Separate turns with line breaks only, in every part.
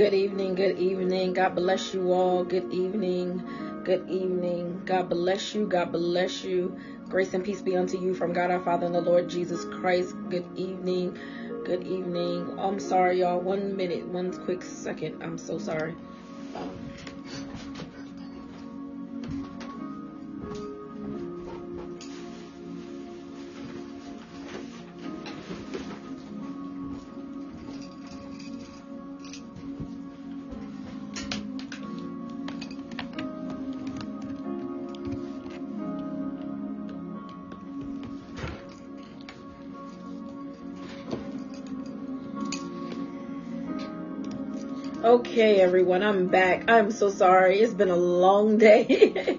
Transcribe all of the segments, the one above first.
Good evening, good evening. God bless you all. Good evening, good evening. God bless you, God bless you. Grace and peace be unto you from God our Father and the Lord Jesus Christ. Good evening, good evening. I'm sorry, y'all. One minute, one quick second. I'm so sorry. Okay, everyone, I'm back. I'm so sorry. It's been a long day.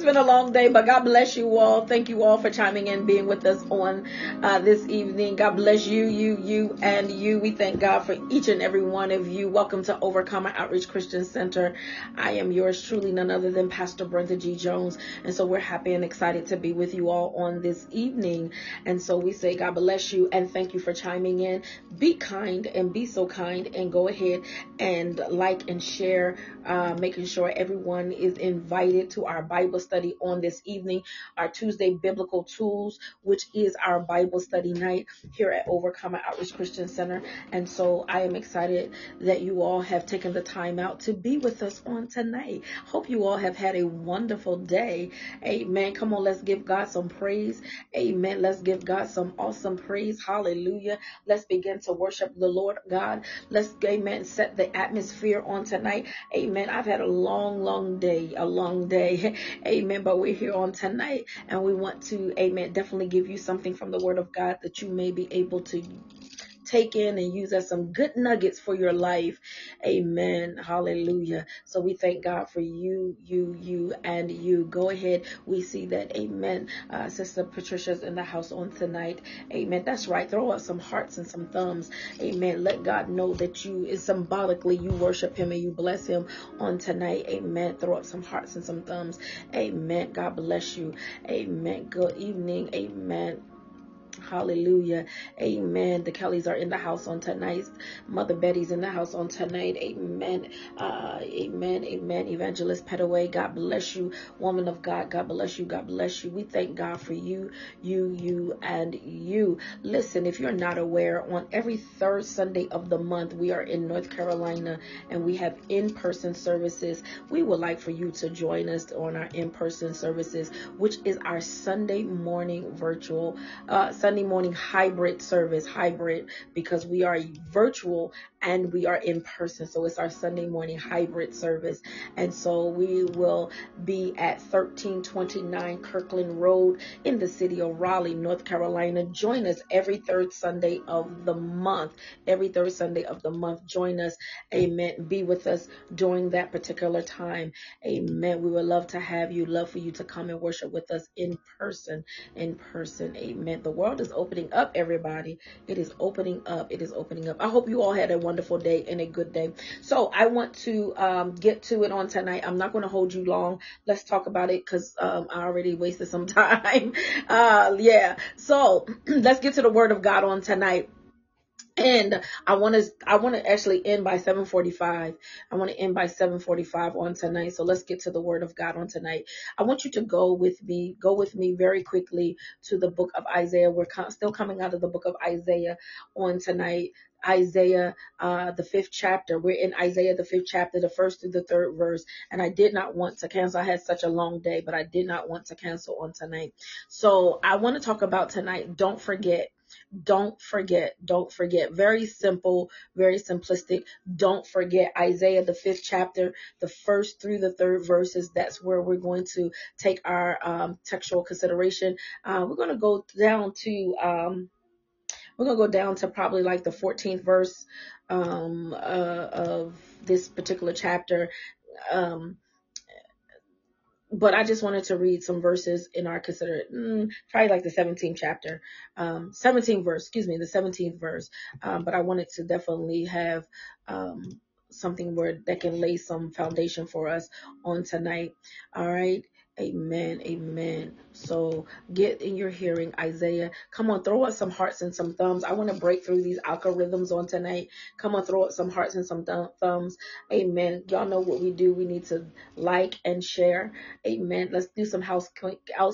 it's been a long day, but God bless you all. Thank you all for chiming in, being with us on uh, this evening. God bless you, you, you, and you. We thank God for each and every one of you. Welcome to Overcomer Outreach Christian Center. I am yours truly, none other than Pastor Brenda G. Jones. And so we're happy and excited to be with you all on this evening. And so we say, God bless you and thank you for chiming in. Be kind and be so kind and go ahead and and like and share, uh, making sure everyone is invited to our Bible study on this evening, our Tuesday Biblical Tools, which is our Bible study night here at Overcomer Outreach Christian Center. And so I am excited that you all have taken the time out to be with us on tonight. Hope you all have had a wonderful day. Amen. Come on, let's give God some praise. Amen. Let's give God some awesome praise. Hallelujah. Let's begin to worship the Lord God. Let's, amen, set the atmosphere on tonight. Amen. I've had a long, long day, a long day. Amen. But we're here on tonight and we want to, amen, definitely give you something from the word of God that you may be able to take in and use as some good nuggets for your life. Amen. Hallelujah. So we thank God for you, you, you, and you. Go ahead. We see that. Amen. Uh, Sister Patricia's in the house on tonight. Amen. That's right. Throw up some hearts and some thumbs. Amen. Let God know that you is symbolically you worship him and you bless him on tonight. Amen. Throw up some hearts and some thumbs. Amen. God bless you. Amen. Good evening. Amen. Hallelujah. Amen. The Kellys are in the house on tonight. Mother Betty's in the house on tonight. Amen. Uh, amen. Amen. Evangelist Petaway. God bless you. Woman of God. God bless you. God bless you. We thank God for you, you, you, and you. Listen, if you're not aware, on every third Sunday of the month, we are in North Carolina and we have in-person services. We would like for you to join us on our in-person services, which is our Sunday morning virtual uh, Sunday morning hybrid service, hybrid, because we are virtual and we are in person. So it's our Sunday morning hybrid service. And so we will be at 1329 Kirkland Road in the city of Raleigh, North Carolina. Join us every third Sunday of the month. Every third Sunday of the month. Join us. Amen. Be with us during that particular time. Amen. We would love to have you, love for you to come and worship with us in person. In person. Amen. The world is opening up, everybody. It is opening up. It is opening up. I hope you all had a wonderful day and a good day. So I want to um, get to it on tonight. I'm not going to hold you long. Let's talk about it because um, I already wasted some time. Uh, yeah. So let's get to the word of God on tonight and I want to I want to actually end by 7:45. I want to end by 7:45 on tonight. So let's get to the word of God on tonight. I want you to go with me, go with me very quickly to the book of Isaiah. We're still coming out of the book of Isaiah on tonight. Isaiah, uh, the fifth chapter. We're in Isaiah, the fifth chapter, the first through the third verse. And I did not want to cancel. I had such a long day, but I did not want to cancel on tonight. So I want to talk about tonight. Don't forget don't forget, don't forget. Very simple, very simplistic. Don't forget Isaiah, the fifth chapter, the first through the third verses. That's where we're going to take our um, textual consideration. Uh, we're going to go down to, um, we're going to go down to probably like the 14th verse um, uh, of this particular chapter. Um, but I just wanted to read some verses in our consider mm, probably like the 17th chapter, um, 17th verse, excuse me, the 17th verse. Um, but I wanted to definitely have um, something where that can lay some foundation for us on tonight. All right. Amen. Amen. So get in your hearing, Isaiah. Come on, throw up some hearts and some thumbs. I want to break through these algorithms on tonight. Come on, throw up some hearts and some th- thumbs. Amen. Y'all know what we do. We need to like and share. Amen. Let's do some house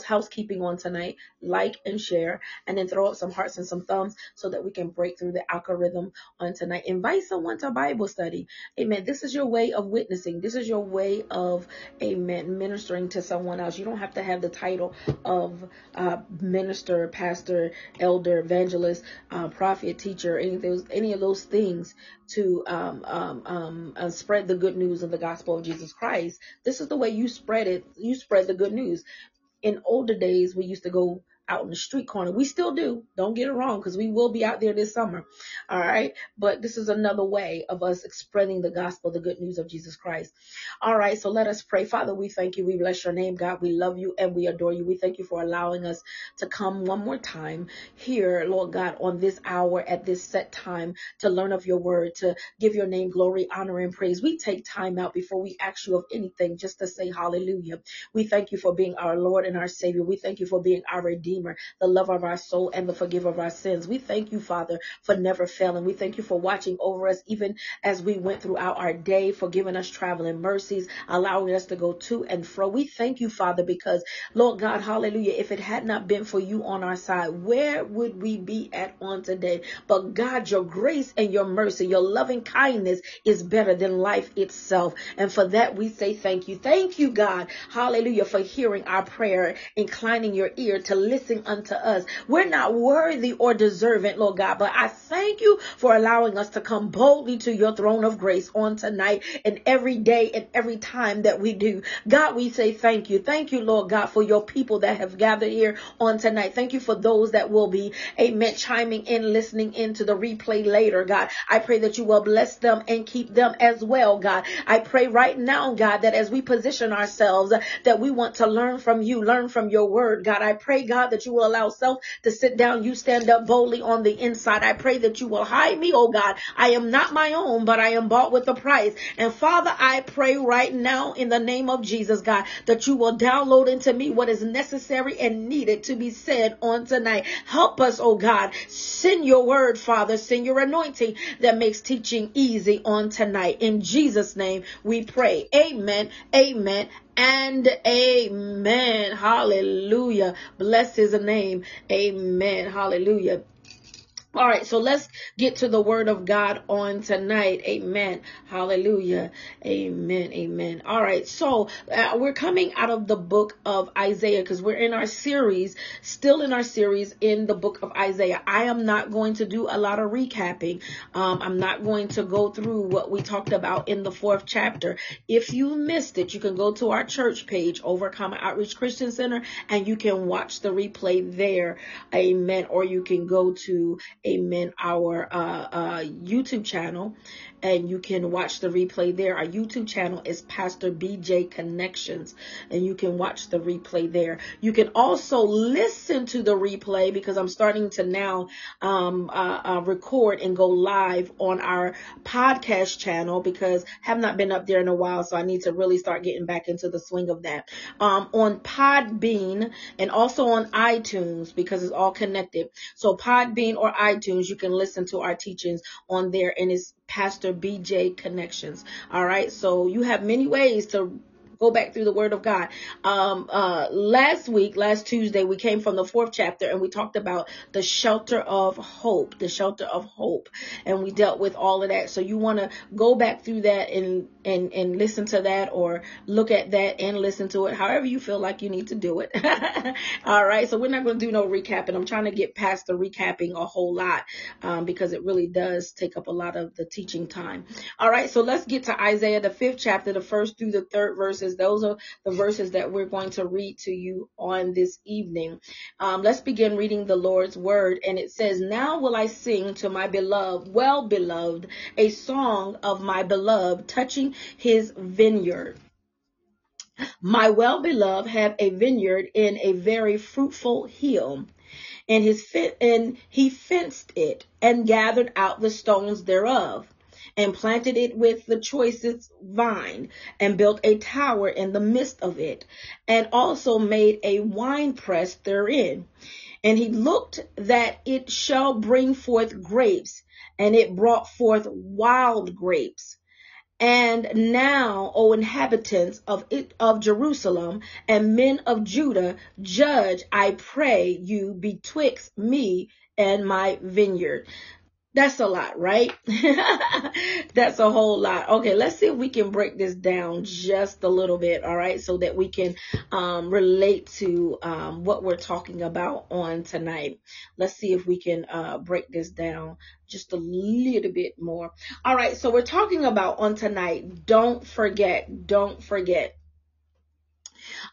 housekeeping on tonight. Like and share, and then throw up some hearts and some thumbs so that we can break through the algorithm on tonight. Invite someone to Bible study. Amen. This is your way of witnessing. This is your way of, amen, ministering to someone else. You don't have to have the title of uh, minister, pastor, elder, evangelist, uh, prophet, teacher, any of those, any of those things to um, um, um, uh, spread the good news of the gospel of Jesus Christ. This is the way you spread it. You spread the good news. In older days, we used to go out in the street corner. We still do. Don't get it wrong because we will be out there this summer. All right. But this is another way of us spreading the gospel, the good news of Jesus Christ. All right. So let us pray. Father, we thank you. We bless your name, God. We love you and we adore you. We thank you for allowing us to come one more time here, Lord God, on this hour at this set time to learn of your word, to give your name glory, honor, and praise. We take time out before we ask you of anything just to say hallelujah. We thank you for being our Lord and our Savior. We thank you for being our Redeemer. Redeemer, the lover of our soul, and the forgiver of our sins. We thank you, Father, for never failing. We thank you for watching over us even as we went throughout our day, for giving us traveling mercies, allowing us to go to and fro. We thank you, Father, because, Lord God, hallelujah, if it had not been for you on our side, where would we be at on today? But God, your grace and your mercy, your loving kindness is better than life itself. And for that, we say thank you. Thank you, God, hallelujah, for hearing our prayer, inclining your ear to listen unto us. We're not worthy or deserving, Lord God, but I thank you for allowing us to come boldly to your throne of grace on tonight and every day and every time that we do. God, we say thank you. Thank you, Lord God, for your people that have gathered here on tonight. Thank you for those that will be, amen, chiming in, listening into the replay later, God. I pray that you will bless them and keep them as well, God. I pray right now, God, that as we position ourselves, that we want to learn from you, learn from your word, God. I pray, God, that you will allow self to sit down. You stand up boldly on the inside. I pray that you will hide me, oh God. I am not my own, but I am bought with a price. And Father, I pray right now in the name of Jesus, God, that you will download into me what is necessary and needed to be said on tonight. Help us, oh God. Send your word, Father. Send your anointing that makes teaching easy on tonight. In Jesus' name we pray. Amen. Amen and amen. Hallelujah. Bless his name. Amen. Hallelujah. All right, so let's get to the word of God on tonight. Amen. Hallelujah. Amen. Amen. All right, so uh, we're coming out of the book of Isaiah because we're in our series, still in our series in the book of Isaiah. I am not going to do a lot of recapping. Um, I'm not going to go through what we talked about in the fourth chapter. If you missed it, you can go to our church page, Overcome Outreach Christian Center, and you can watch the replay there. Amen. Or you can go to amen, our uh, uh, YouTube channel and you can watch the replay there. Our YouTube channel is Pastor BJ Connections, and you can watch the replay there. You can also listen to the replay because I'm starting to now um, uh, uh, record and go live on our podcast channel because have not been up there in a while, so I need to really start getting back into the swing of that. Um, on Podbean and also on iTunes because it's all connected. So Podbean or iTunes, you can listen to our teachings on there, and it's Pastor BJ Connections. All right. So you have many ways to go back through the word of God. Um, uh, last week, last Tuesday, we came from the fourth chapter and we talked about the shelter of hope, the shelter of hope. And we dealt with all of that. So you want to go back through that and, and, and listen to that or look at that and listen to it, however you feel like you need to do it. all right. So we're not going to do no recapping. I'm trying to get past the recapping a whole lot, um, because it really does take up a lot of the teaching time. All right. So let's get to Isaiah, the fifth chapter, the first through the third verses verses. Those are the verses that we're going to read to you on this evening. Um, let's begin reading the Lord's word. And it says, Now will I sing to my beloved, well beloved, a song of my beloved touching his vineyard. My well beloved have a vineyard in a very fruitful hill and his fit and he fenced it and gathered out the stones thereof and planted it with the choicest vine and built a tower in the midst of it and also made a wine press therein. And he looked that it shall bring forth grapes and it brought forth wild grapes. And now, O inhabitants of it, of Jerusalem and men of Judah, judge, I pray you, betwixt me and my vineyard. That's a lot, right? That's a whole lot. Okay, let's see if we can break this down just a little bit, all right, so that we can um, relate to um, what we're talking about on tonight. Let's see if we can uh, break this down just a little bit more. All right, so we're talking about on tonight. Don't forget, don't forget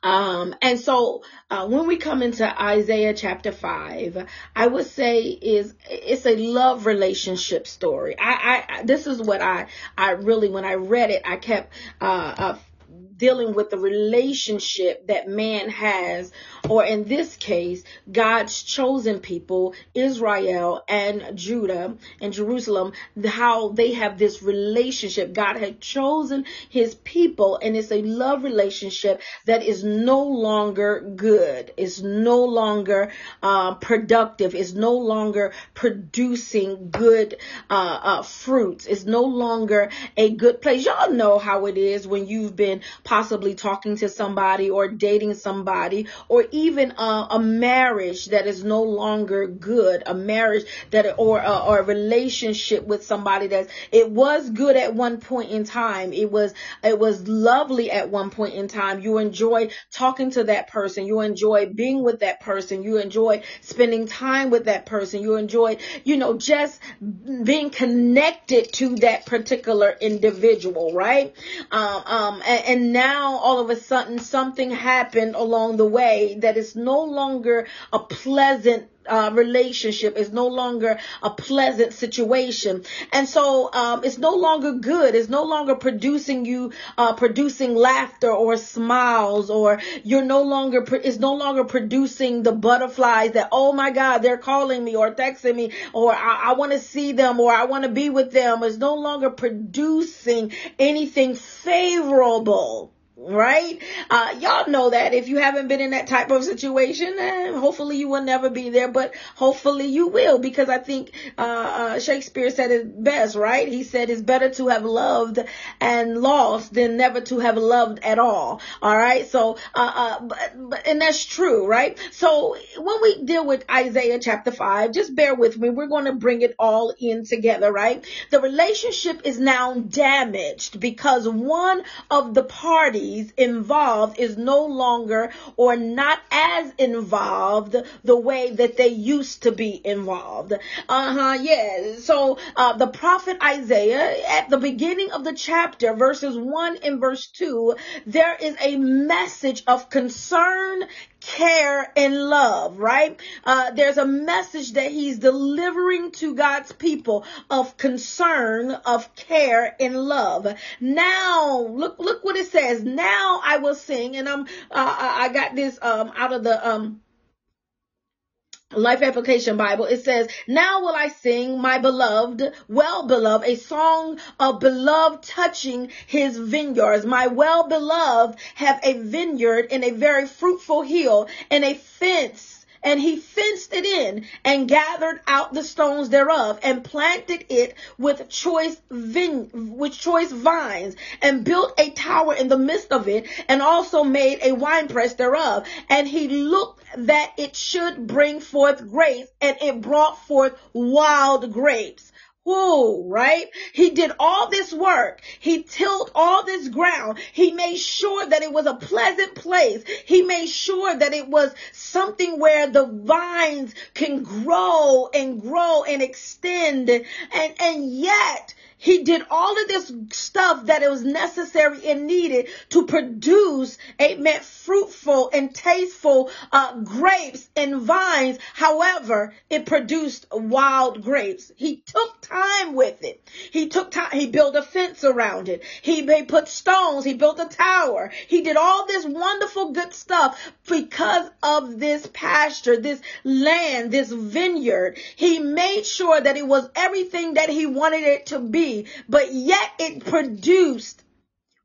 um, and so uh, when we come into Isaiah chapter five, I would say is it's a love relationship story. I, I this is what I I really when I read it, I kept uh, uh dealing with the relationship that man has, or in this case, God's chosen people, Israel and Judah and Jerusalem, how they have this relationship. God had chosen his people, and it's a love relationship that is no longer good, is no longer uh, productive, is no longer producing good uh, uh, fruits, is no longer a good place. Y'all know how it is when you've been possibly talking to somebody or dating somebody or even a, a marriage that is no longer good, a marriage that or, uh, or a relationship with somebody that it was good at one point in time. It was it was lovely at one point in time. You enjoy talking to that person. You enjoy being with that person. You enjoy spending time with that person. You enjoy, you know, just being connected to that particular individual, right? Um, um, and, and now all of a sudden something happened along the way that is no longer a pleasant uh, relationship. Is no longer a pleasant situation. And so um, it's no longer good. It's no longer producing you uh, producing laughter or smiles or you're no longer it's no longer producing the butterflies that oh my god they're calling me or texting me or i, I want to see them or i want to be with them. It's no longer producing anything favorable right? Uh, y'all know that if you haven't been in that type of situation, eh, hopefully you will never be there, but hopefully you will because I think uh, uh, Shakespeare said it best, right? He said it's better to have loved and lost than never to have loved at all. All right, so uh, uh, but, but and that's true, right? So when we deal with Isaiah chapter five, just bear with me. We're going to bring it all in together, right? The relationship is now damaged because one of the parties involved is no longer or not as involved the way that they used to be involved. Uh huh. Yeah. So uh, the prophet Isaiah at the beginning of the chapter, verses one and verse two, there is a message of concern, care and love, right? Uh, there's a message that he's delivering to God's people of concern, of care and love. Now, look, look what it says. Now I will sing, and I'm, uh, I got this, um, out of the, um, Life Application Bible, it says, Now will I sing my beloved, well beloved, a song of beloved touching his vineyards. My well beloved have a vineyard in a very fruitful hill and a fence and he fenced it in and gathered out the stones thereof and planted it with choice vine, with choice vines and built a tower in the midst of it and also made a winepress thereof. And he looked that it should bring forth grapes and it brought forth wild grapes. Whoa, right? He did all this work. He tilled all this ground. He made sure that it was a pleasant place. He made sure that it was something where the vines can grow and grow and extend. And, and yet he did all of this stuff that it was necessary and needed to produce, amen, fruitful and tasteful uh, grapes and vines. However, it produced wild grapes. He took time with it. He took time. He built a fence around it. He, he put stones. He built a tower. He did all this wonderful good stuff because of this pasture, this land, this vineyard. He made sure that it was everything that he wanted it to be, but yet it produced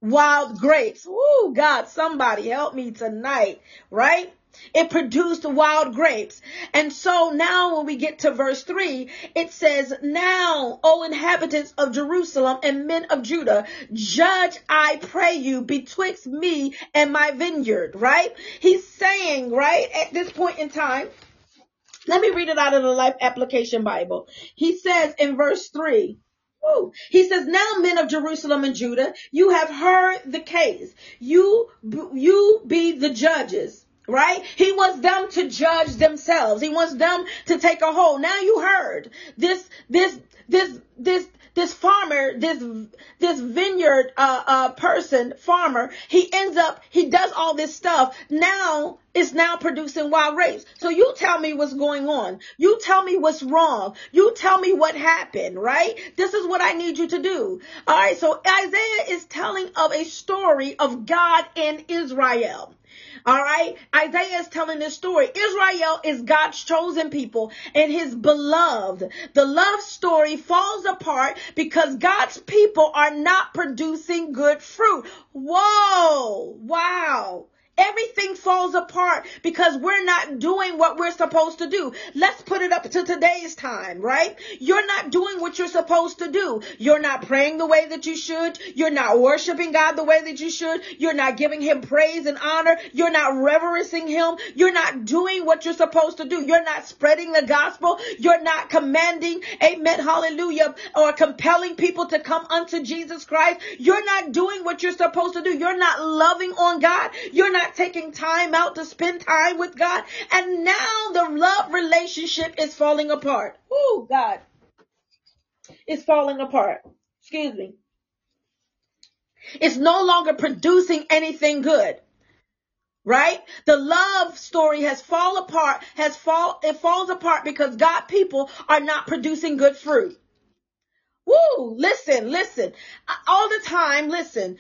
wild grapes. Woo, God, somebody help me tonight, right? It produced wild grapes. And so now when we get to verse 3, it says, Now, O inhabitants of Jerusalem and men of Judah, judge, I pray you, betwixt me and my vineyard, right? He's saying, right, at this point in time, let me read it out of the Life Application Bible. He says in verse 3, Ooh. He says, now men of Jerusalem and Judah, you have heard the case. You, you be the judges right? He wants them to judge themselves. He wants them to take a hold. Now you heard this, this, this, this, this farmer, this, this vineyard, uh, uh, person, farmer, he ends up, he does all this stuff. Now it's now producing wild grapes. So you tell me what's going on. You tell me what's wrong. You tell me what happened, right? This is what I need you to do. All right. So Isaiah is telling of a story of God in Israel. All right. Isaiah is telling this story. Israel is God's chosen people and his beloved. The love story falls apart because God's people are not producing good fruit. Whoa. Wow. Everything falls apart because we're not doing what we're supposed to do. Let's put it up to today's time, right? You're not doing what you're supposed to do. You're not praying the way that you should. You're not worshiping God the way that you should. You're not giving him praise and honor. You're not reverencing him. You're not doing what you're supposed to do. You're not spreading the gospel. You're not commanding, amen, hallelujah, or compelling people to come unto Jesus Christ. You're not doing what you're supposed to do. You're not loving on God. You're not not taking time out to spend time with God. And now the love relationship is falling apart. Oh, God. It's falling apart. Excuse me. It's no longer producing anything good. Right? The love story has fall apart, has fall, it falls apart because God people are not producing good fruit. Woo! Listen, listen. All the time, listen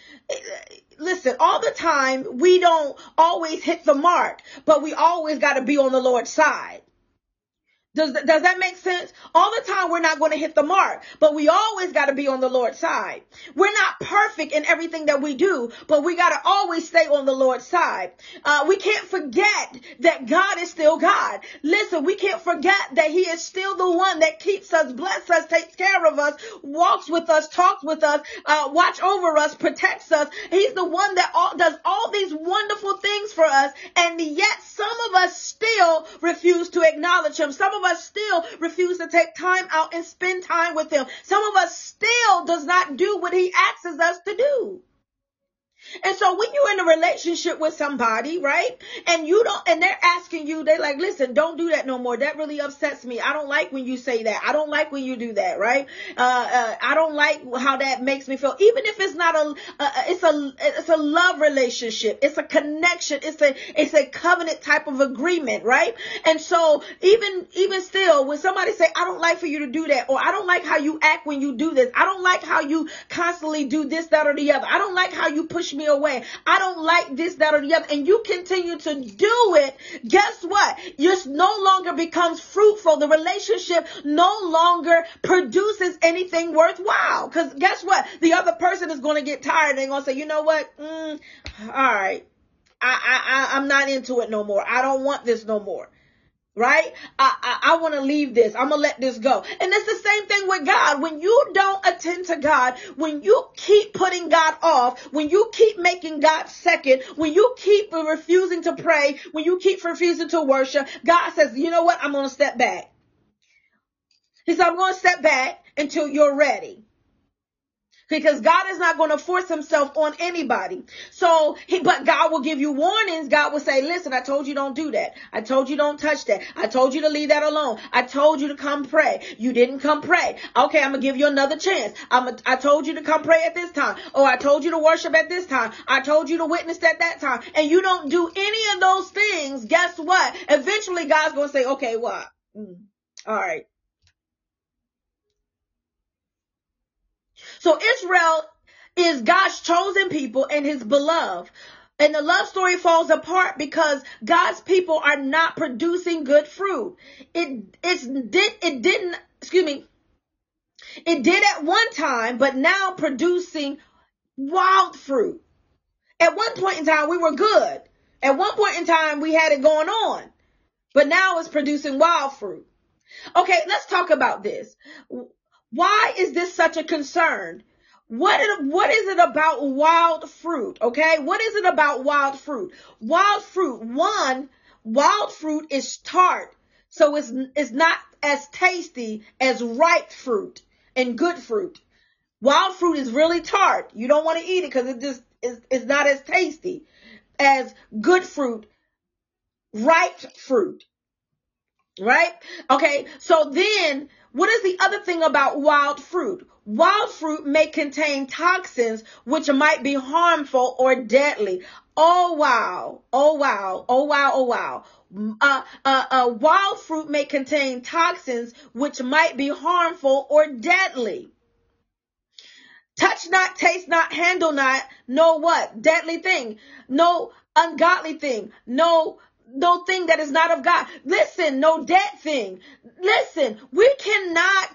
listen, all the time we don't always hit the mark, but we always got to be on the Lord's side. Does, does that make sense? All the time we're not going to hit the mark, but we always got to be on the Lord's side. We're not perfect in everything that we do, but we got to always stay on the Lord's side. Uh, we can't forget that God is still God. Listen, we can't forget that He is still the one that keeps us, bless us, takes care of us, walks with us, talks with us, uh, watch over us, protects us. He's the one that all, does all these wonderful things for us, and yet some of us still refuse to acknowledge Him. Some of still refuse to take time out and spend time with him. Some of us still does not do what he asks us to do. And so when you're in a relationship with somebody, right? And you don't, and they're asking you, they're like, listen, don't do that no more. That really upsets me. I don't like when you say that. I don't like when you do that, right? Uh, uh I don't like how that makes me feel. Even if it's not a, uh, it's a, it's a love relationship. It's a connection. It's a, it's a covenant type of agreement, right? And so even, even still, when somebody say, I don't like for you to do that, or I don't like how you act when you do this. I don't like how you constantly do this, that, or the other. I don't like how you push me away. I don't like this, that, or the other. And you continue to do it. Guess what? It no longer becomes fruitful. The relationship no longer produces anything worthwhile. Cause guess what? The other person is going to get tired. They're going to say, you know what? Mm, all right. I, I, I, I'm not into it no more. I don't want this no more right? I, I, I want to leave this. I'm going to let this go. And it's the same thing with God. When you don't attend to God, when you keep putting God off, when you keep making God second, when you keep refusing to pray, when you keep refusing to worship, God says, you know what? I'm going to step back. He said, I'm going to step back until you're ready because God is not going to force himself on anybody. So he, but God will give you warnings. God will say, listen, I told you don't do that. I told you don't touch that. I told you to leave that alone. I told you to come pray. You didn't come pray. Okay. I'm going to give you another chance. I'm a, I told you to come pray at this time. Oh, I told you to worship at this time. I told you to witness at that time. And you don't do any of those things. Guess what? Eventually God's going to say, okay, what? Mm, all right. So Israel is God's chosen people and his beloved. And the love story falls apart because God's people are not producing good fruit. It it's did it didn't excuse me. It did at one time, but now producing wild fruit. At one point in time, we were good. At one point in time, we had it going on, but now it's producing wild fruit. Okay, let's talk about this. Why is this such a concern? What is, what is it about wild fruit? Okay. What is it about wild fruit? Wild fruit, one, wild fruit is tart. So it's, it's not as tasty as ripe fruit and good fruit. Wild fruit is really tart. You don't want to eat it because it just is, is not as tasty as good fruit, ripe fruit. Right? Okay. So then what is the other thing about wild fruit? Wild fruit may contain toxins which might be harmful or deadly. Oh wow. Oh wow. Oh wow. Oh wow. Uh, uh, uh, wild fruit may contain toxins which might be harmful or deadly. Touch not, taste not, handle not, no what? Deadly thing. No ungodly thing. No no thing that is not of God. Listen, no dead thing. Listen, we cannot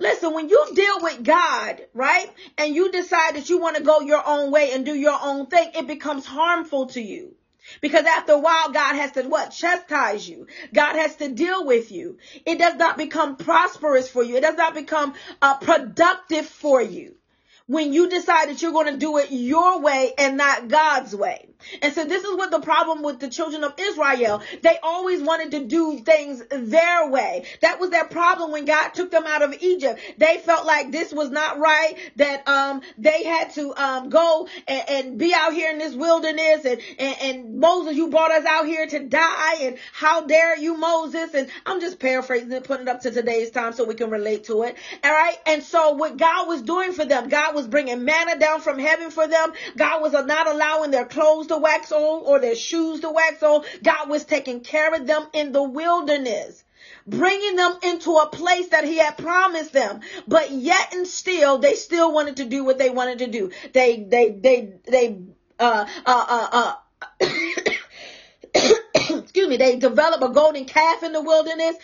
Listen, when you deal with God, right, and you decide that you want to go your own way and do your own thing, it becomes harmful to you. Because after a while, God has to what? Chastise you. God has to deal with you. It does not become prosperous for you. It does not become uh, productive for you when you decide that you're going to do it your way and not God's way. And so this is what the problem with the children of Israel. They always wanted to do things their way. That was their problem when God took them out of Egypt. They felt like this was not right, that um they had to um go and, and be out here in this wilderness and, and, and Moses, you brought us out here to die and how dare you Moses? And I'm just paraphrasing and putting it up to today's time so we can relate to it. All right. And so what God was doing for them, God was was bringing manna down from heaven for them. God was not allowing their clothes to wax old or their shoes to wax old. God was taking care of them in the wilderness bringing them into a place that he had promised them. But yet and still, they still wanted to do what they wanted to do. They, they, they, they, uh, uh, uh, uh excuse me, they developed a golden calf in the wilderness.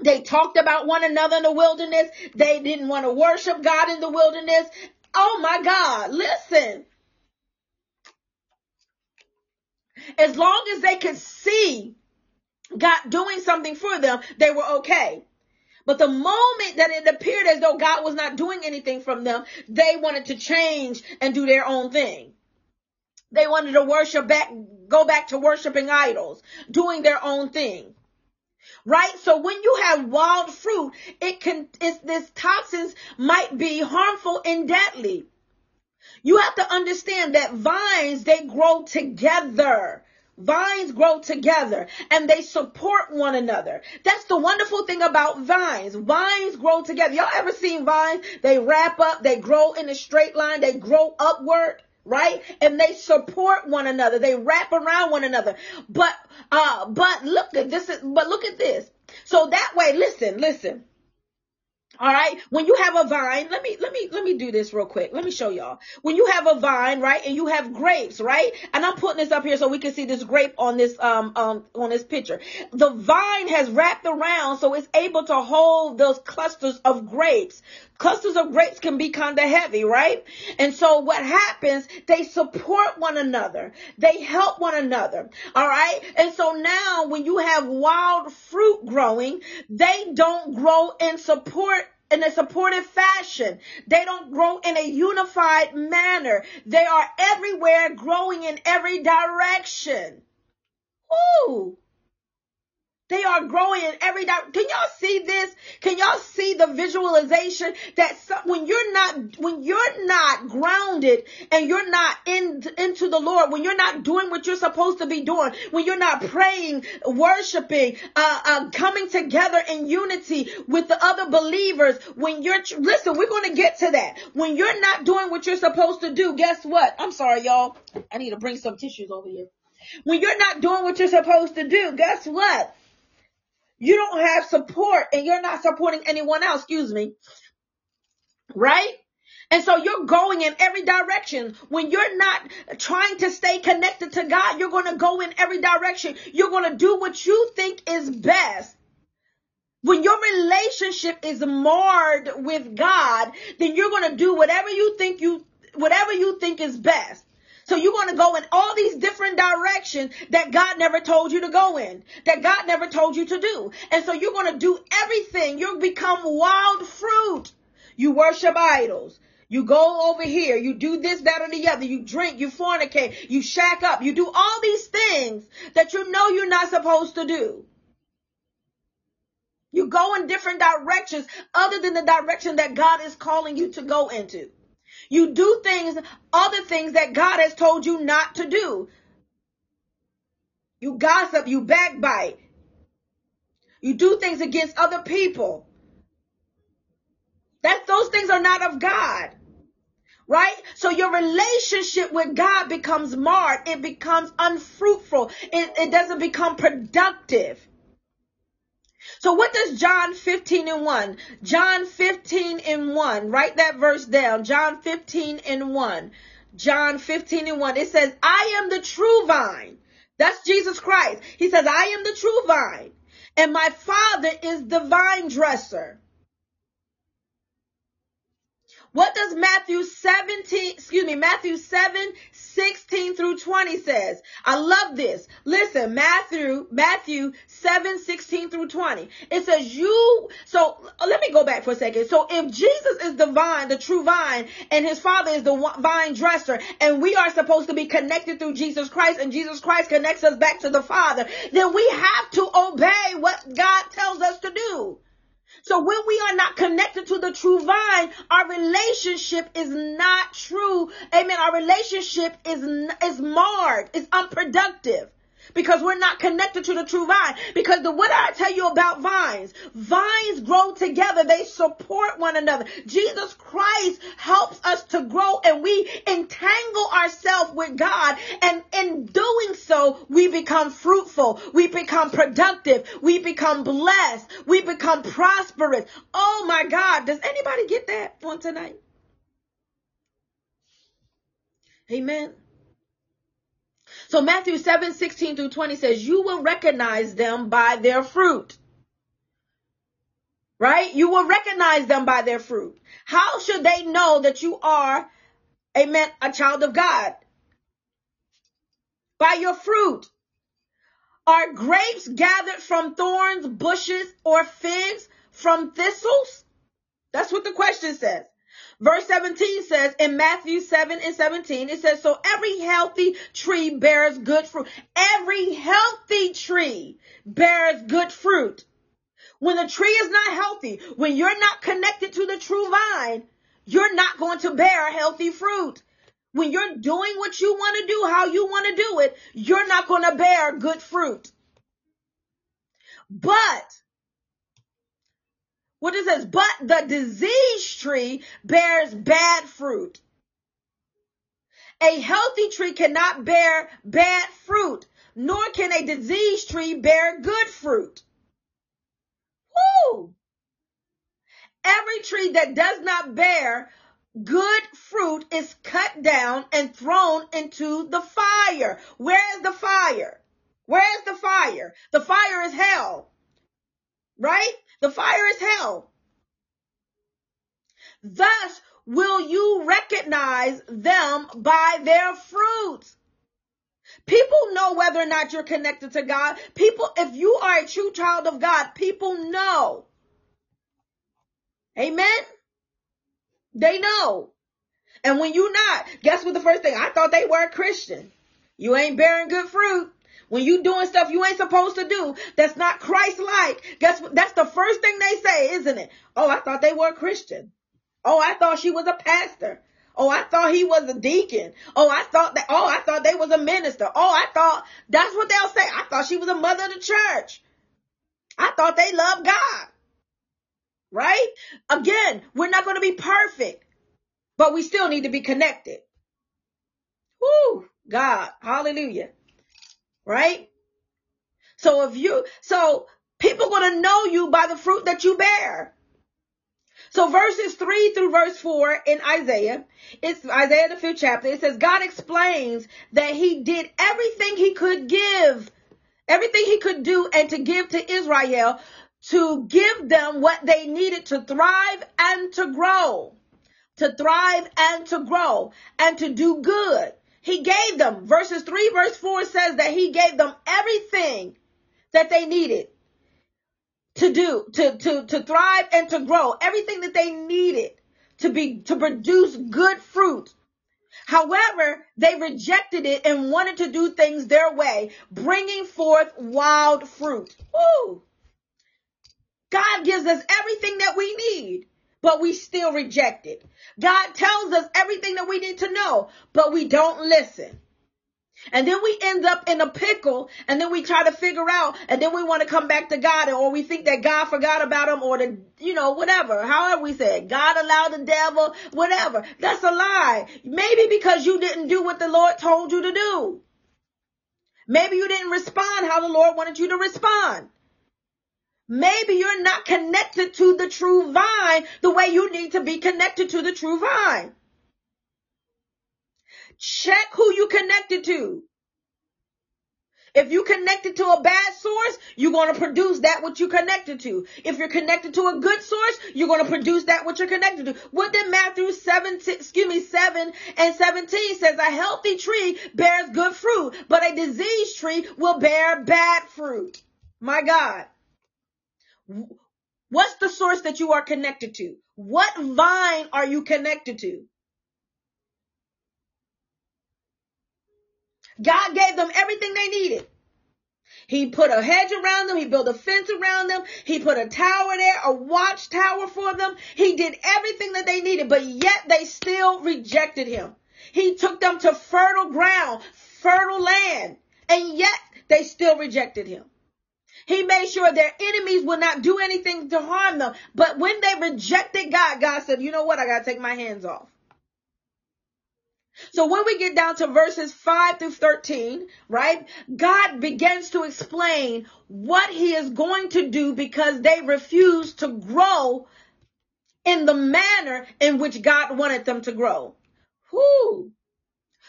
They talked about one another in the wilderness. They didn't want to worship God in the wilderness. Oh my God, listen. As long as they could see God doing something for them, they were okay. But the moment that it appeared as though God was not doing anything from them, they wanted to change and do their own thing. They wanted to worship back, go back to worshiping idols, doing their own thing right? So when you have wild fruit, it can, it's, this toxins might be harmful and deadly. You have to understand that vines, they grow together. Vines grow together and they support one another. That's the wonderful thing about vines. Vines grow together. Y'all ever seen vines? They wrap up, they grow in a straight line, they grow upward right? And they support one another. They wrap around one another. But, uh, but look at this, but look at this. So that way, listen, listen. All right. When you have a vine, let me, let me, let me do this real quick. Let me show y'all. When you have a vine, right, and you have grapes, right? And I'm putting this up here so we can see this grape on this, um, um, on this picture. The vine has wrapped around so it's able to hold those clusters of grapes. Clusters of grapes can be kind of heavy, right? And so what happens, they support one another. They help one another. All right. And so now when you have wild fruit growing, they don't grow in support in a supportive fashion. They don't grow in a unified manner. They are everywhere growing in every direction. Ooh. They are growing in every direction. Can y'all see this? Can y'all see the visualization that some, when you're not, when you're not grounded and you're not in, into the Lord, when you're not doing what you're supposed to be doing, when you're not praying, worshiping, uh, uh, coming together in unity with the other believers, when you're, listen, we're going to get to that. When you're not doing what you're supposed to do, guess what? I'm sorry, y'all. I need to bring some tissues over here. When you're not doing what you're supposed to do, guess what? You don't have support and you're not supporting anyone else, excuse me. Right? And so you're going in every direction. When you're not trying to stay connected to God, you're going to go in every direction. You're going to do what you think is best. When your relationship is marred with God, then you're going to do whatever you think you whatever you think is best. So you're going to go in all these different directions that God never told you to go in, that God never told you to do. And so you're going to do everything. You become wild fruit. You worship idols. You go over here, you do this, that, or the other. You drink, you fornicate, you shack up, you do all these things that you know you're not supposed to do. You go in different directions other than the direction that God is calling you to go into. You do things, other things that God has told you not to do. You gossip, you backbite. You do things against other people. That those things are not of God. Right? So your relationship with God becomes marred. It becomes unfruitful. It, it doesn't become productive. So what does John 15 and 1? John 15 and 1. Write that verse down. John 15 and 1. John 15 and 1. It says, I am the true vine. That's Jesus Christ. He says, I am the true vine. And my father is the vine dresser. What does Matthew 17, excuse me, Matthew 7, 16 through 20 says? I love this. Listen, Matthew, Matthew 7, 16 through 20. It says you, so let me go back for a second. So if Jesus is the vine, the true vine, and his father is the vine dresser, and we are supposed to be connected through Jesus Christ, and Jesus Christ connects us back to the Father, then we have to obey what God tells us to do. So when we are not connected to the true vine, our relationship is not true. Amen. Our relationship is, is marred, It's unproductive because we're not connected to the true vine. Because the what I tell you about vines, vines grow together. They support one another. Jesus Christ helps us to grow and we entangle ourselves with God. And in doing so, we become fruitful. We become productive. We become blessed. We become prosperous. Oh my God. Does anybody get that on tonight? Amen. So Matthew 7, 16 through 20 says, you will recognize them by their fruit. Right? You will recognize them by their fruit. How should they know that you are, amen, a child of God? By your fruit. Are grapes gathered from thorns, bushes, or figs from thistles? That's what the question says. Verse 17 says in Matthew 7 and 17, it says, So every healthy tree bears good fruit. Every healthy tree bears good fruit. When the tree is not healthy, when you're not connected to the true vine, you're not going to bear healthy fruit. When you're doing what you want to do, how you want to do it, you're not going to bear good fruit. But what it says, but the disease tree bears bad fruit. A healthy tree cannot bear bad fruit, nor can a diseased tree bear good fruit. Woo! Every tree that does not bear good fruit is cut down and thrown into the fire. Where is the fire? Where is the fire? The fire is hell. Right? The fire is hell. Thus will you recognize them by their fruits. People know whether or not you're connected to God. People, if you are a true child of God, people know. Amen. They know. And when you not, guess what the first thing? I thought they were a Christian. You ain't bearing good fruit. When you doing stuff you ain't supposed to do, that's not Christ-like. Guess what? That's the first thing they say, isn't it? Oh, I thought they were Christian. Oh, I thought she was a pastor. Oh, I thought he was a deacon. Oh, I thought that, oh, I thought they was a minister. Oh, I thought, that's what they'll say. I thought she was a mother of the church. I thought they loved God. Right? Again, we're not going to be perfect, but we still need to be connected. Whoo, God, hallelujah right? So if you, so people to know you by the fruit that you bear. So verses 3 through verse 4 in Isaiah, it's Isaiah the fifth chapter, it says God explains that he did everything he could give, everything he could do and to give to Israel to give them what they needed to thrive and to grow, to thrive and to grow and to do good. He gave them, verses 3, verse 4 says that he gave them everything that they needed to do, to, to, to thrive and to grow, everything that they needed to be, to produce good fruit. However, they rejected it and wanted to do things their way, bringing forth wild fruit. Ooh. God gives us everything that we need, but we still reject it. God tells us everything that we need to know, but we don't listen. And then we end up in a pickle and then we try to figure out and then we want to come back to God or we think that God forgot about him or the, you know, whatever. However we say it. God allowed the devil, whatever. That's a lie. Maybe because you didn't do what the Lord told you to do. Maybe you didn't respond how the Lord wanted you to respond. Maybe you're not connected to the true vine the way you need to be connected to the true vine. Check who you connected to. If you connected to a bad source, you're going to produce that which you connected to. If you're connected to a good source, you're going to produce that which you're connected to. What did Matthew 7, excuse me, 7 and 17 says? A healthy tree bears good fruit, but a diseased tree will bear bad fruit. My God. What's the source that you are connected to? What vine are you connected to? God gave them everything they needed. He put a hedge around them. He built a fence around them. He put a tower there, a watchtower for them. He did everything that they needed, but yet they still rejected him. He took them to fertile ground, fertile land, and yet they still rejected him. He made sure their enemies would not do anything to harm them. But when they rejected God, God said, you know what? I got to take my hands off. So when we get down to verses 5 through 13, right, God begins to explain what he is going to do because they refuse to grow in the manner in which God wanted them to grow. Whoo.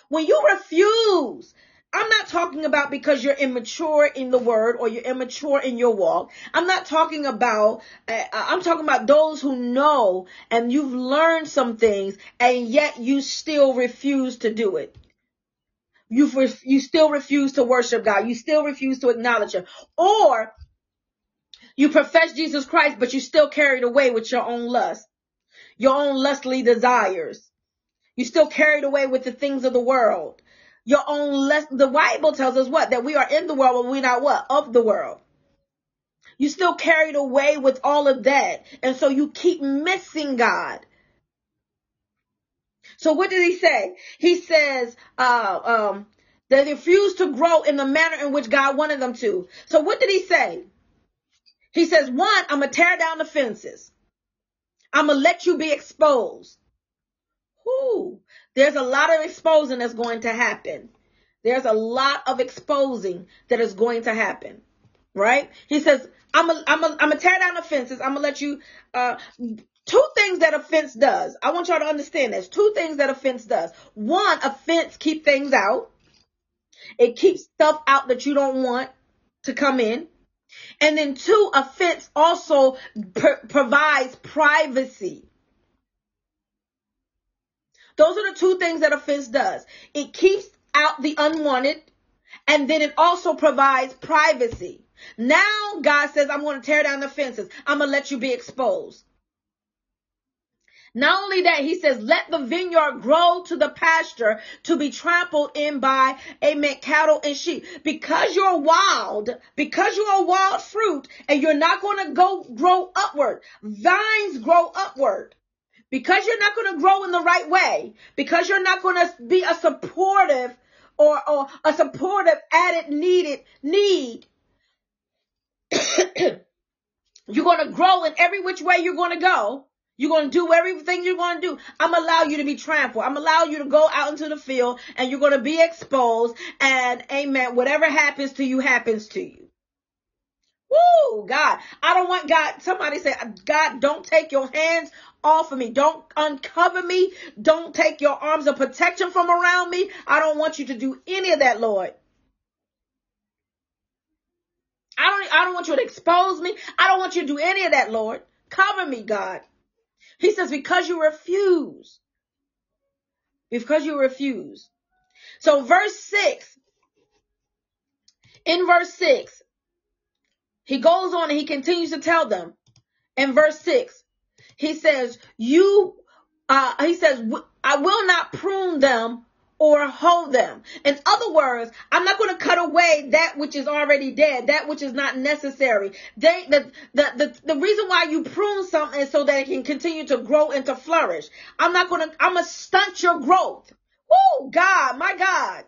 When you refuse I'm not talking about because you're immature in the word or you're immature in your walk. I'm not talking about, uh, I'm talking about those who know and you've learned some things and yet you still refuse to do it. You, you still refuse to worship God. You still refuse to acknowledge Him. Or you profess Jesus Christ, but you still carried away with your own lust, your own lustly desires. You still carried away with the things of the world your own less the bible tells us what? That we are in the world but we're not what? Of the world. You still carried away with all of that. And so you keep missing god. So what did he say? He says uh um they refused to grow in the manner in which god wanted them to. So what did he say? He says one i'm gonna tear down the fences. I'm gonna let you be exposed Whoo. There's a lot of exposing that's going to happen. There's a lot of exposing that is going to happen. Right? He says, I'm gonna I'm a, I'm tear down the fences. I'm gonna let you, uh, two things that a fence does. I want y'all to understand this. Two things that a fence does. One, a fence keep things out. It keeps stuff out that you don't want to come in. And then two, a fence also pr- provides privacy. Those are the two things that a fence does. It keeps out the unwanted and then it also provides privacy. Now God says, I'm going to tear down the fences. I'm going to let you be exposed. Not only that, he says, let the vineyard grow to the pasture to be trampled in by, amen, cattle and sheep. Because you're wild, because you're a wild fruit and you're not going to go grow upward. Vines grow upward because you're not going to grow in the right way, because you're not going to be a supportive or, or a supportive added needed need, you're going to grow in every which way you're going to go. You're going to do everything you're going to do. I'm allow you to be trampled. I'm allow you to go out into the field and you're going to be exposed and amen. Whatever happens to you happens to you. Woo, God. I don't want God. Somebody say, God, don't take your hands off of me. Don't uncover me. Don't take your arms of protection from around me. I don't want you to do any of that, Lord. I don't, I don't want you to expose me. I don't want you to do any of that, Lord. Cover me, God. He says, because you refuse. Because you refuse. So verse six, in verse six, he goes on and he continues to tell them in verse six, he says, you, uh, he says, I will not prune them or hold them. In other words, I'm not going to cut away that which is already dead, that which is not necessary. They, the, the, the, the reason why you prune something is so that it can continue to grow and to flourish. I'm not going to, I'm going to stunt your growth. Oh, God, my God.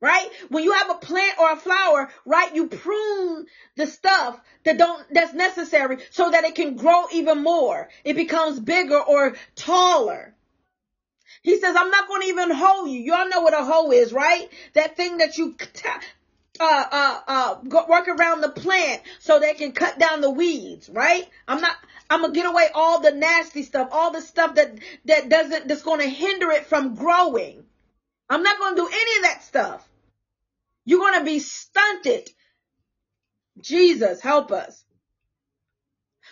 Right? When you have a plant or a flower, right, you prune the stuff that don't, that's necessary so that it can grow even more. It becomes bigger or taller. He says, I'm not going to even hoe you. Y'all know what a hoe is, right? That thing that you uh, uh, uh, work around the plant so they can cut down the weeds, right? I'm not, I'm gonna get away all the nasty stuff, all the stuff that, that doesn't, that's gonna hinder it from growing. I'm not gonna do any of that stuff. You're gonna be stunted. Jesus, help us.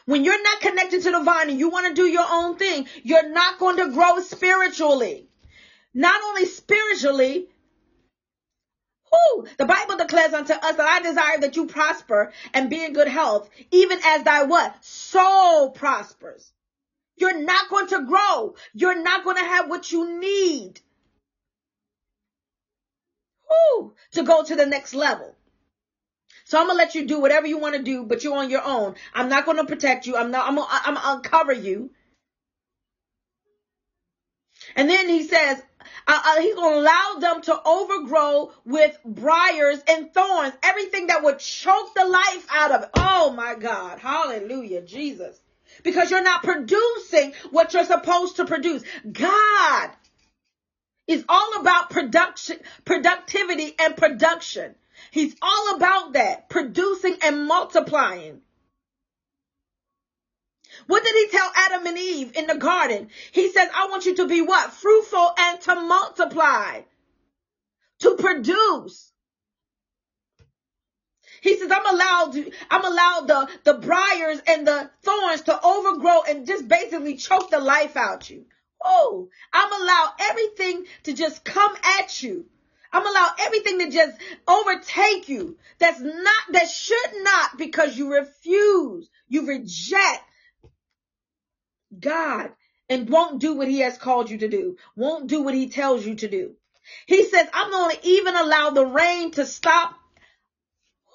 When you're not connected to the vine and you want to do your own thing, you're not going to grow spiritually. Not only spiritually, whoo, the Bible declares unto us that I desire that you prosper and be in good health, even as thy what? Soul prospers. You're not going to grow. You're not going to have what you need. Whoo, to go to the next level. So I'm gonna let you do whatever you want to do, but you're on your own. I'm not gonna protect you. I'm not. I'm gonna, I'm gonna uncover you. And then he says, uh, uh, he's going to allow them to overgrow with briars and thorns, everything that would choke the life out of it. Oh my God. Hallelujah, Jesus. Because you're not producing what you're supposed to produce. God is all about production, productivity and production. He's all about that, producing and multiplying. What did he tell Adam and Eve in the garden? He says, I want you to be what? Fruitful and to multiply, to produce. He says, I'm allowed I'm allowed the, the briars and the thorns to overgrow and just basically choke the life out you. Oh, I'm allowed everything to just come at you I'm allow everything to just overtake you. That's not, that should not because you refuse, you reject God and won't do what he has called you to do, won't do what he tells you to do. He says, I'm going to even allow the rain to stop.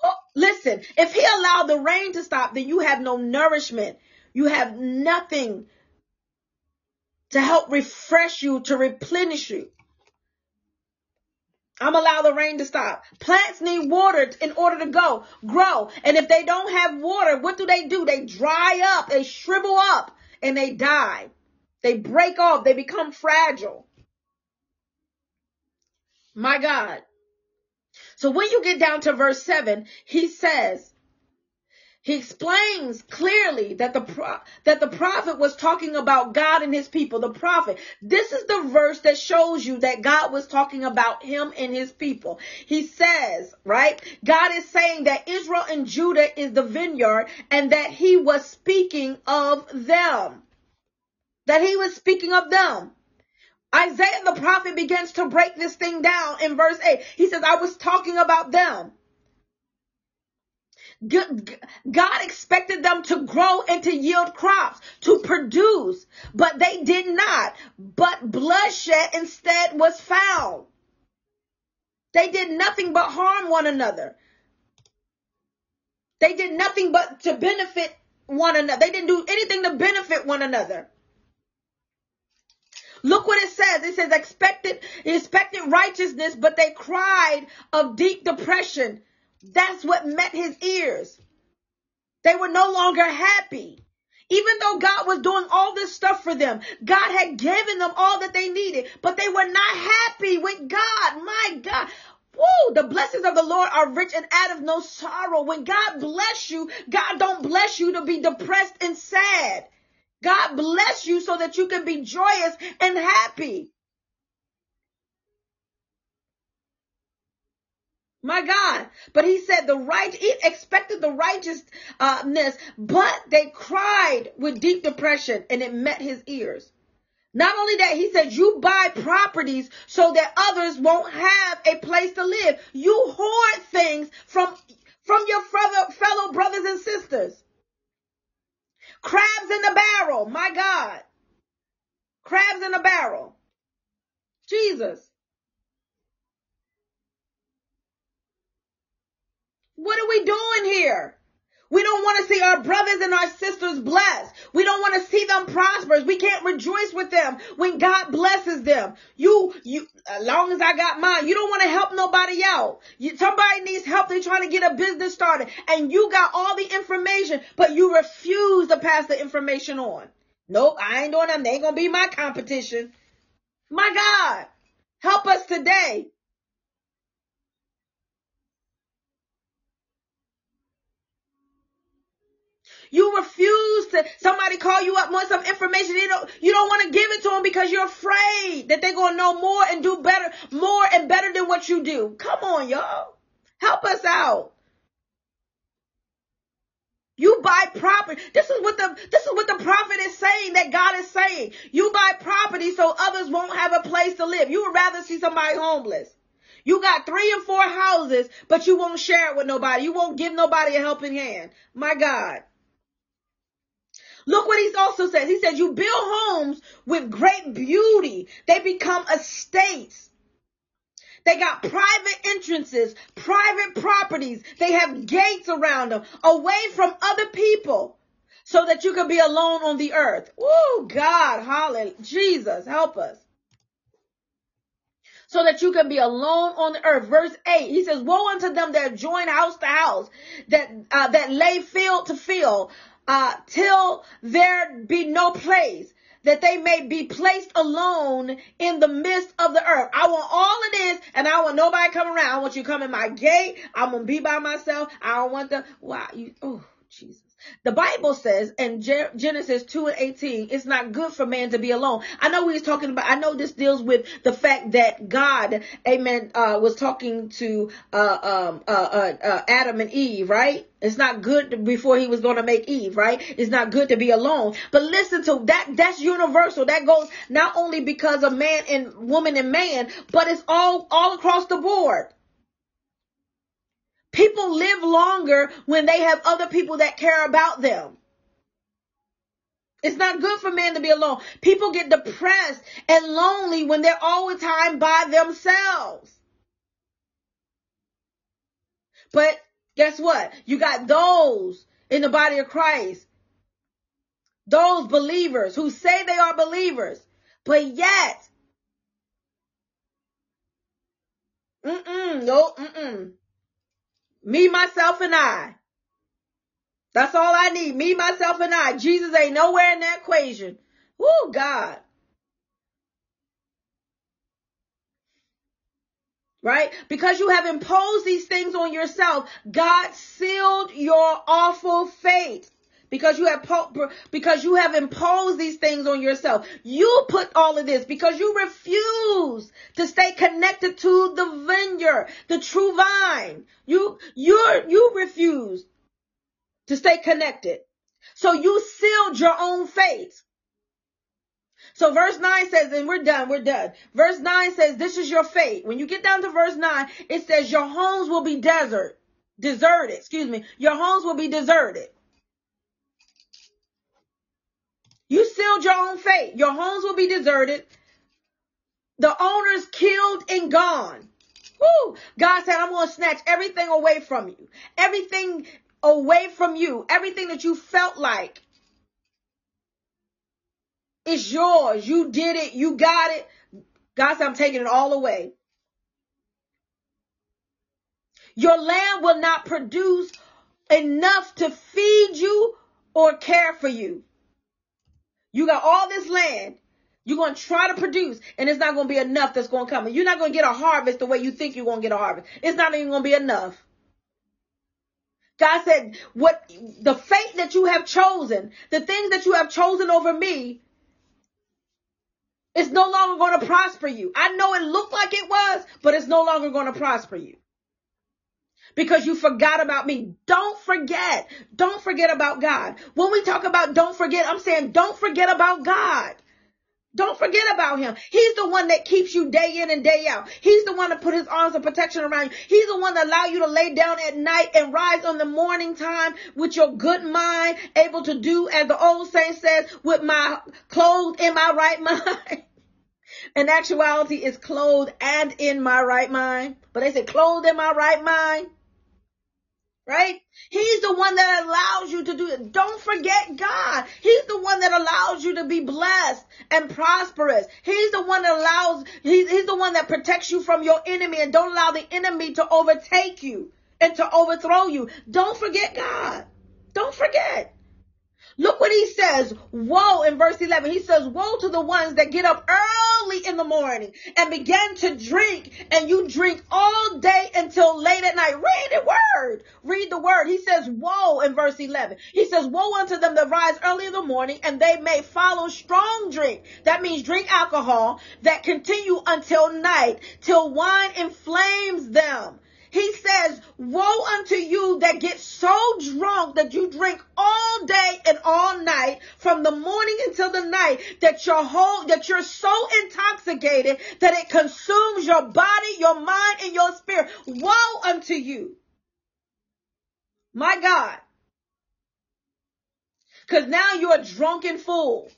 Oh, listen, if he allowed the rain to stop, then you have no nourishment. You have nothing to help refresh you, to replenish you. I'm allow the rain to stop. Plants need water in order to go grow. And if they don't have water, what do they do? They dry up, they shrivel up, and they die. They break off, they become fragile. My God. So when you get down to verse 7, he says, he explains clearly that the pro- that the prophet was talking about God and his people. The prophet. This is the verse that shows you that God was talking about him and his people. He says, right? God is saying that Israel and Judah is the vineyard and that he was speaking of them. That he was speaking of them. Isaiah the prophet begins to break this thing down in verse 8. He says, I was talking about them. God expected them to grow and to yield crops, to produce, but they did not. But bloodshed instead was found. They did nothing but harm one another. They did nothing but to benefit one another. They didn't do anything to benefit one another. Look what it says. It says expected, expected righteousness, but they cried of deep depression. That's what met his ears. They were no longer happy. Even though God was doing all this stuff for them, God had given them all that they needed, but they were not happy with God. My God. Woo, the blessings of the Lord are rich and out of no sorrow. When God bless you, God don't bless you to be depressed and sad. God bless you so that you can be joyous and happy. My God. But he said the right, he expected the righteousness, but they cried with deep depression and it met his ears. Not only that, he said, you buy properties so that others won't have a place to live. You hoard things from, from your fellow, fellow brothers and sisters. Crabs in the barrel. My God. Crabs in a barrel. Jesus. What are we doing here? We don't want to see our brothers and our sisters blessed. We don't want to see them prosperous. We can't rejoice with them when God blesses them. You, you, as long as I got mine, you don't want to help nobody out. You, somebody needs help. They're trying to get a business started and you got all the information, but you refuse to pass the information on. Nope, I ain't doing them. They ain't going to be my competition. My God, help us today. You refuse to somebody call you up want some information. You don't you don't want to give it to them because you're afraid that they're gonna know more and do better, more and better than what you do. Come on, y'all. Help us out. You buy property. This is what the this is what the prophet is saying that God is saying. You buy property so others won't have a place to live. You would rather see somebody homeless. You got three and four houses, but you won't share it with nobody. You won't give nobody a helping hand. My God. Look what he also says. He says, you build homes with great beauty. They become estates. They got private entrances, private properties. They have gates around them away from other people so that you can be alone on the earth. Oh, God, hallelujah. Jesus, help us. So that you can be alone on the earth. Verse 8, he says, Woe unto them that join house to house, that, uh, that lay field to field, uh, till there be no place that they may be placed alone in the midst of the earth. I want all of this and I want nobody come around. I want you to come in my gate. I'm going to be by myself. I don't want the, wow, you, oh, Jesus. The Bible says in Genesis 2 and 18, it's not good for man to be alone. I know we talking about, I know this deals with the fact that God, amen, uh, was talking to, uh, um, uh, uh, uh Adam and Eve, right? It's not good before he was going to make Eve, right? It's not good to be alone. But listen to that, that's universal. That goes not only because of man and woman and man, but it's all, all across the board. People live longer when they have other people that care about them. It's not good for men to be alone. People get depressed and lonely when they're all the time by themselves. But guess what? You got those in the body of Christ. Those believers who say they are believers, but yet, mm-mm, no, mm-mm. Me, myself, and I. That's all I need. Me, myself, and I. Jesus ain't nowhere in that equation. Woo, God. Right? Because you have imposed these things on yourself, God sealed your awful fate because you have po- because you have imposed these things on yourself. You put all of this because you refuse to stay connected to the vineyard, the true vine. You you you refuse to stay connected. So you sealed your own fate. So verse 9 says, and we're done, we're done. Verse 9 says, this is your fate. When you get down to verse 9, it says your homes will be desert, deserted, excuse me. Your homes will be deserted. You sealed your own fate. Your homes will be deserted. The owners killed and gone. Woo! God said, I'm going to snatch everything away from you. Everything away from you. Everything that you felt like is yours. You did it. You got it. God said, I'm taking it all away. Your land will not produce enough to feed you or care for you. You got all this land. You're going to try to produce and it's not going to be enough that's going to come. And you're not going to get a harvest the way you think you're going to get a harvest. It's not even going to be enough. God said, what the fate that you have chosen, the things that you have chosen over me, is no longer going to prosper you. I know it looked like it was, but it's no longer going to prosper you. Because you forgot about me. Don't forget. Don't forget about God. When we talk about don't forget, I'm saying don't forget about God. Don't forget about him. He's the one that keeps you day in and day out. He's the one that put his arms of protection around you. He's the one that allow you to lay down at night and rise on the morning time with your good mind, able to do as the old saint says, with my clothed in my right mind. in actuality, it's clothed and in my right mind. But they say clothed in my right mind right? He's the one that allows you to do it. Don't forget God. He's the one that allows you to be blessed and prosperous. He's the one that allows, he's, he's the one that protects you from your enemy and don't allow the enemy to overtake you and to overthrow you. Don't forget God. Don't forget. Look what he says. Woe in verse 11. He says, woe to the ones that get up early in the morning and begin to drink and you drink all day until late at night. Read the word. Read the word. He says, woe in verse 11. He says, woe unto them that rise early in the morning and they may follow strong drink. That means drink alcohol that continue until night till wine inflames them he says, woe unto you that get so drunk that you drink all day and all night from the morning until the night that your whole, that you're so intoxicated that it consumes your body, your mind, and your spirit. Woe unto you. My God. Cause now you're a drunken fool.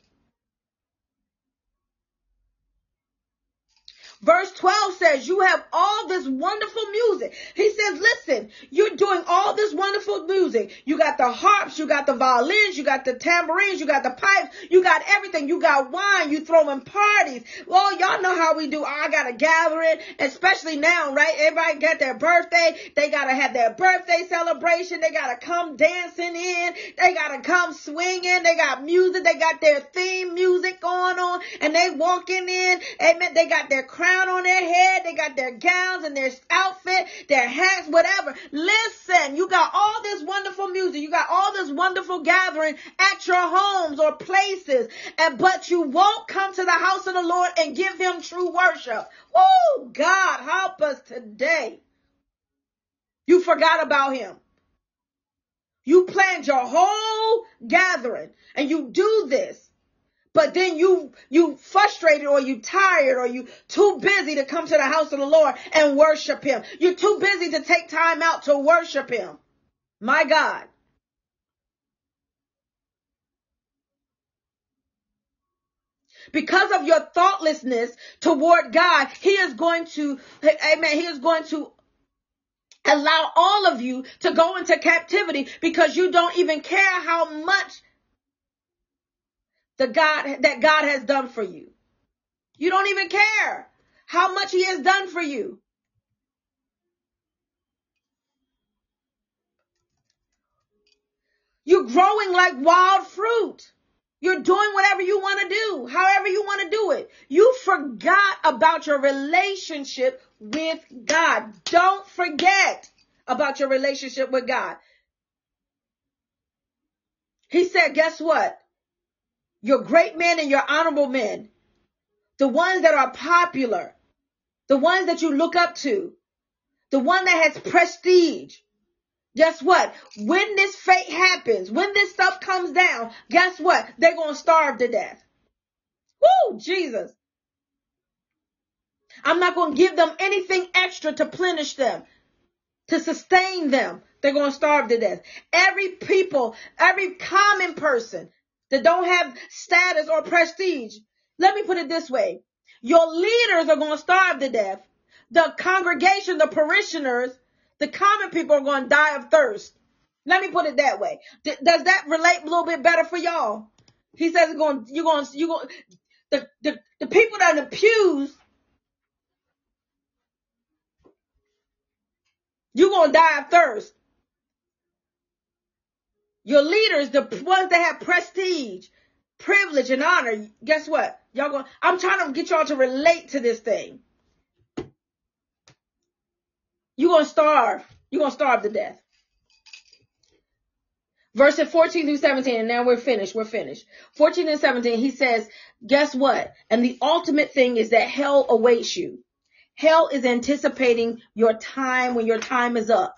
Verse 12 says, you have all this wonderful music. He says, listen, you're doing all this wonderful music. You got the harps, you got the violins, you got the tambourines, you got the pipes, you got everything. You got wine, you throwing parties. Well, y'all know how we do. Oh, I got a gathering, especially now, right? Everybody got their birthday. They got to have their birthday celebration. They got to come dancing in. They got to come swinging. They got music. They got their theme music going on and they walking in. Amen. They got their crown crown on their head. They got their gowns and their outfit, their hats, whatever. Listen, you got all this wonderful music. You got all this wonderful gathering at your homes or places. And, but you won't come to the house of the Lord and give him true worship. Oh, God, help us today. You forgot about him. You planned your whole gathering and you do this but then you you frustrated or you tired or you too busy to come to the house of the Lord and worship him. You're too busy to take time out to worship him. My God. Because of your thoughtlessness toward God, he is going to amen, he is going to allow all of you to go into captivity because you don't even care how much the God that God has done for you. You don't even care how much he has done for you. You're growing like wild fruit. You're doing whatever you want to do, however you want to do it. You forgot about your relationship with God. Don't forget about your relationship with God. He said, guess what? Your great men and your honorable men, the ones that are popular, the ones that you look up to, the one that has prestige. Guess what? When this fate happens, when this stuff comes down, guess what? They're going to starve to death. Woo, Jesus. I'm not going to give them anything extra to plenish them, to sustain them. They're going to starve to death. Every people, every common person that don't have status or prestige. Let me put it this way. Your leaders are going to starve to death. The congregation, the parishioners, the common people are going to die of thirst. Let me put it that way. D- does that relate a little bit better for y'all? He says going, you're going, you're going, the, the, the people that are in the pews, you're going to die of thirst. Your leaders, the ones that have prestige, privilege and honor, guess what? Y'all I'm trying to get y'all to relate to this thing. You're gonna starve. You're gonna starve to death. Verses 14 through 17, and now we're finished. We're finished. 14 and 17, he says, guess what? And the ultimate thing is that hell awaits you. Hell is anticipating your time when your time is up.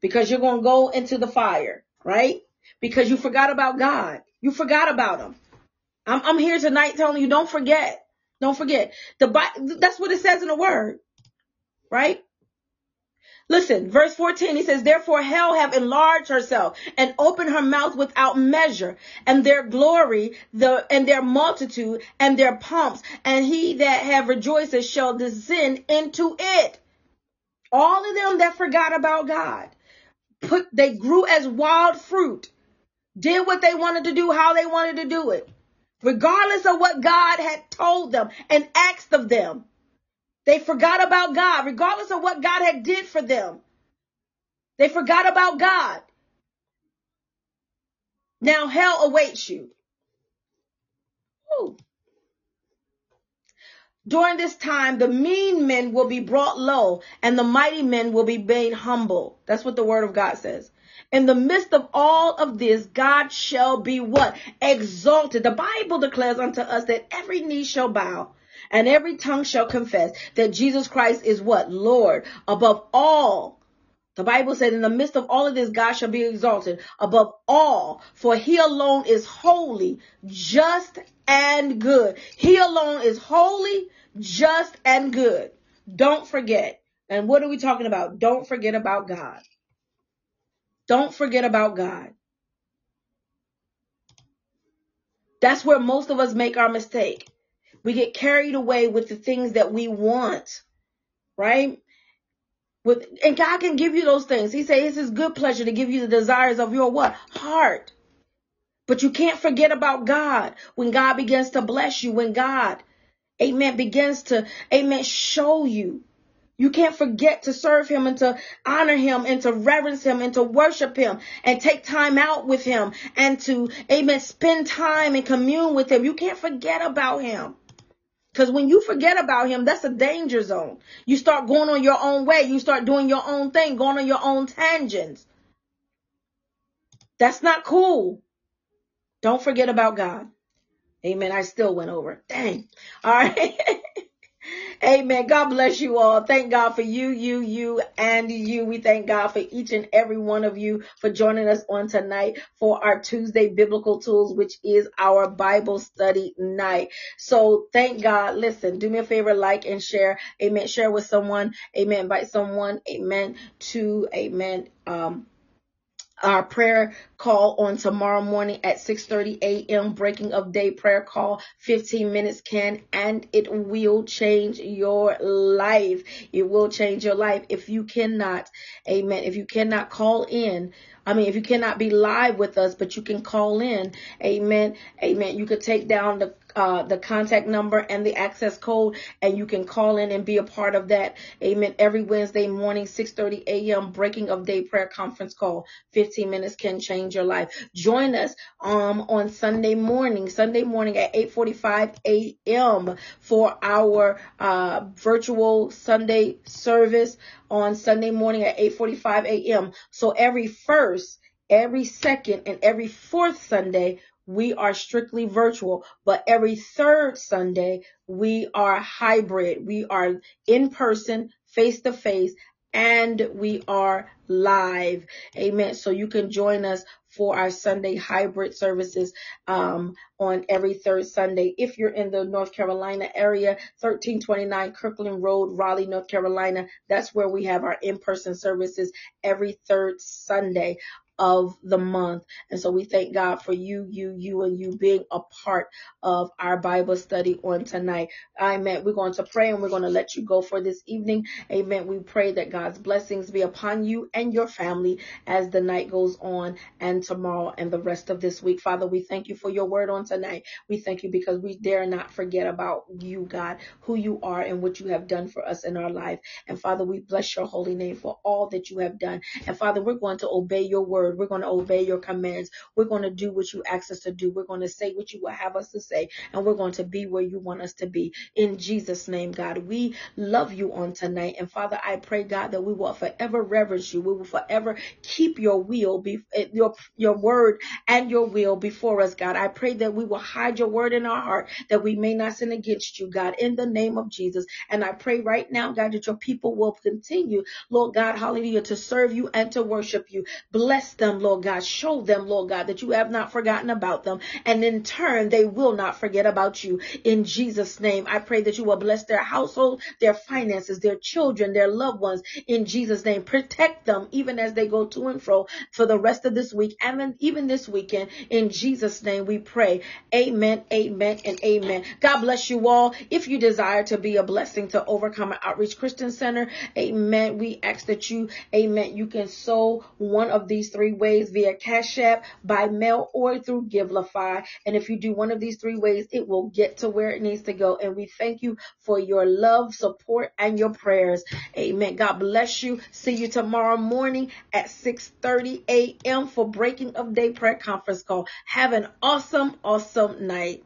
Because you're going to go into the fire, right? Because you forgot about God. You forgot about him. I'm, I'm here tonight telling you, don't forget. Don't forget. The that's what it says in the word, right? Listen, verse 14, he says, Therefore hell have enlarged herself and opened her mouth without measure, and their glory, the and their multitude, and their pomps, and he that have rejoices shall descend into it. All of them that forgot about God, put they grew as wild fruit, did what they wanted to do, how they wanted to do it, regardless of what God had told them and asked of them. They forgot about God, regardless of what God had did for them. They forgot about God. Now hell awaits you. Ooh. During this time, the mean men will be brought low and the mighty men will be made humble. That's what the word of God says. In the midst of all of this, God shall be what? Exalted. The Bible declares unto us that every knee shall bow and every tongue shall confess that Jesus Christ is what? Lord above all. The Bible said in the midst of all of this, God shall be exalted above all, for he alone is holy, just and good. He alone is holy, just and good. Don't forget. And what are we talking about? Don't forget about God. Don't forget about God. That's where most of us make our mistake. We get carried away with the things that we want, right? With, and God can give you those things. He says it's his good pleasure to give you the desires of your what? Heart. But you can't forget about God when God begins to bless you, when God, amen, begins to, amen, show you. You can't forget to serve him and to honor him and to reverence him and to worship him and take time out with him and to, amen, spend time and commune with him. You can't forget about him. Because when you forget about him, that's a danger zone. You start going on your own way. You start doing your own thing, going on your own tangents. That's not cool. Don't forget about God. Amen. I still went over. Dang. All right. Amen. God bless you all. Thank God for you, you, you, and you. We thank God for each and every one of you for joining us on tonight for our Tuesday biblical tools, which is our Bible study night. So thank God. Listen, do me a favor, like and share. Amen. Share with someone. Amen. Invite someone. Amen. To, amen. Um, our prayer call on tomorrow morning at 6:30 a.m. breaking of day prayer call 15 minutes can and it will change your life it will change your life if you cannot amen if you cannot call in I mean, if you cannot be live with us, but you can call in, amen, amen. You could take down the uh, the contact number and the access code, and you can call in and be a part of that. Amen. Every Wednesday morning, 6:30 a.m. breaking of day prayer conference call. 15 minutes can change your life. Join us um on Sunday morning, Sunday morning at 8:45 a.m. for our uh, virtual Sunday service on Sunday morning at 8:45 a.m. So every first every second and every fourth Sunday, we are strictly virtual, but every third Sunday, we are hybrid. We are in person, face to face, and we are live. Amen. So you can join us for our Sunday hybrid services um, on every third Sunday. If you're in the North Carolina area, 1329 Kirkland Road, Raleigh, North Carolina, that's where we have our in-person services every third Sunday of the month. And so we thank God for you, you, you, and you being a part of our Bible study on tonight. Amen. We're going to pray and we're going to let you go for this evening. Amen. We pray that God's blessings be upon you and your family as the night goes on and tomorrow and the rest of this week. Father, we thank you for your word on tonight. We thank you because we dare not forget about you, God, who you are and what you have done for us in our life. And Father, we bless your holy name for all that you have done. And Father, we're going to obey your word word. We're going to obey your commands. We're going to do what you ask us to do. We're going to say what you will have us to say. And we're going to be where you want us to be. In Jesus' name, God, we love you on tonight. And Father, I pray, God, that we will forever reverence you. We will forever keep your will, be, eh, your, your word and your will before us, God. I pray that we will hide your word in our heart that we may not sin against you, God, in the name of Jesus. And I pray right now, God, that your people will continue, Lord God, hallelujah, to serve you and to worship you. Bless them, Lord God. Show them, Lord God, that you have not forgotten about them. And in turn, they will not forget about you. In Jesus' name, I pray that you will bless their household, their finances, their children, their loved ones. In Jesus' name, protect them even as they go to and fro for the rest of this week and even this weekend. In Jesus' name, we pray. Amen, amen, and amen. God bless you all. If you desire to be a blessing to Overcomer Outreach Christian Center, amen. We ask that you, amen, you can sow one of these three ways via Cash App, by mail, or through Givelify. And if you do one of these three ways, it will get to where it needs to go. And we thank you for your love, support, and your prayers. Amen. God bless you. See you tomorrow morning at 6:30 a.m. for Breaking of Day prayer conference call. Have an awesome, awesome night.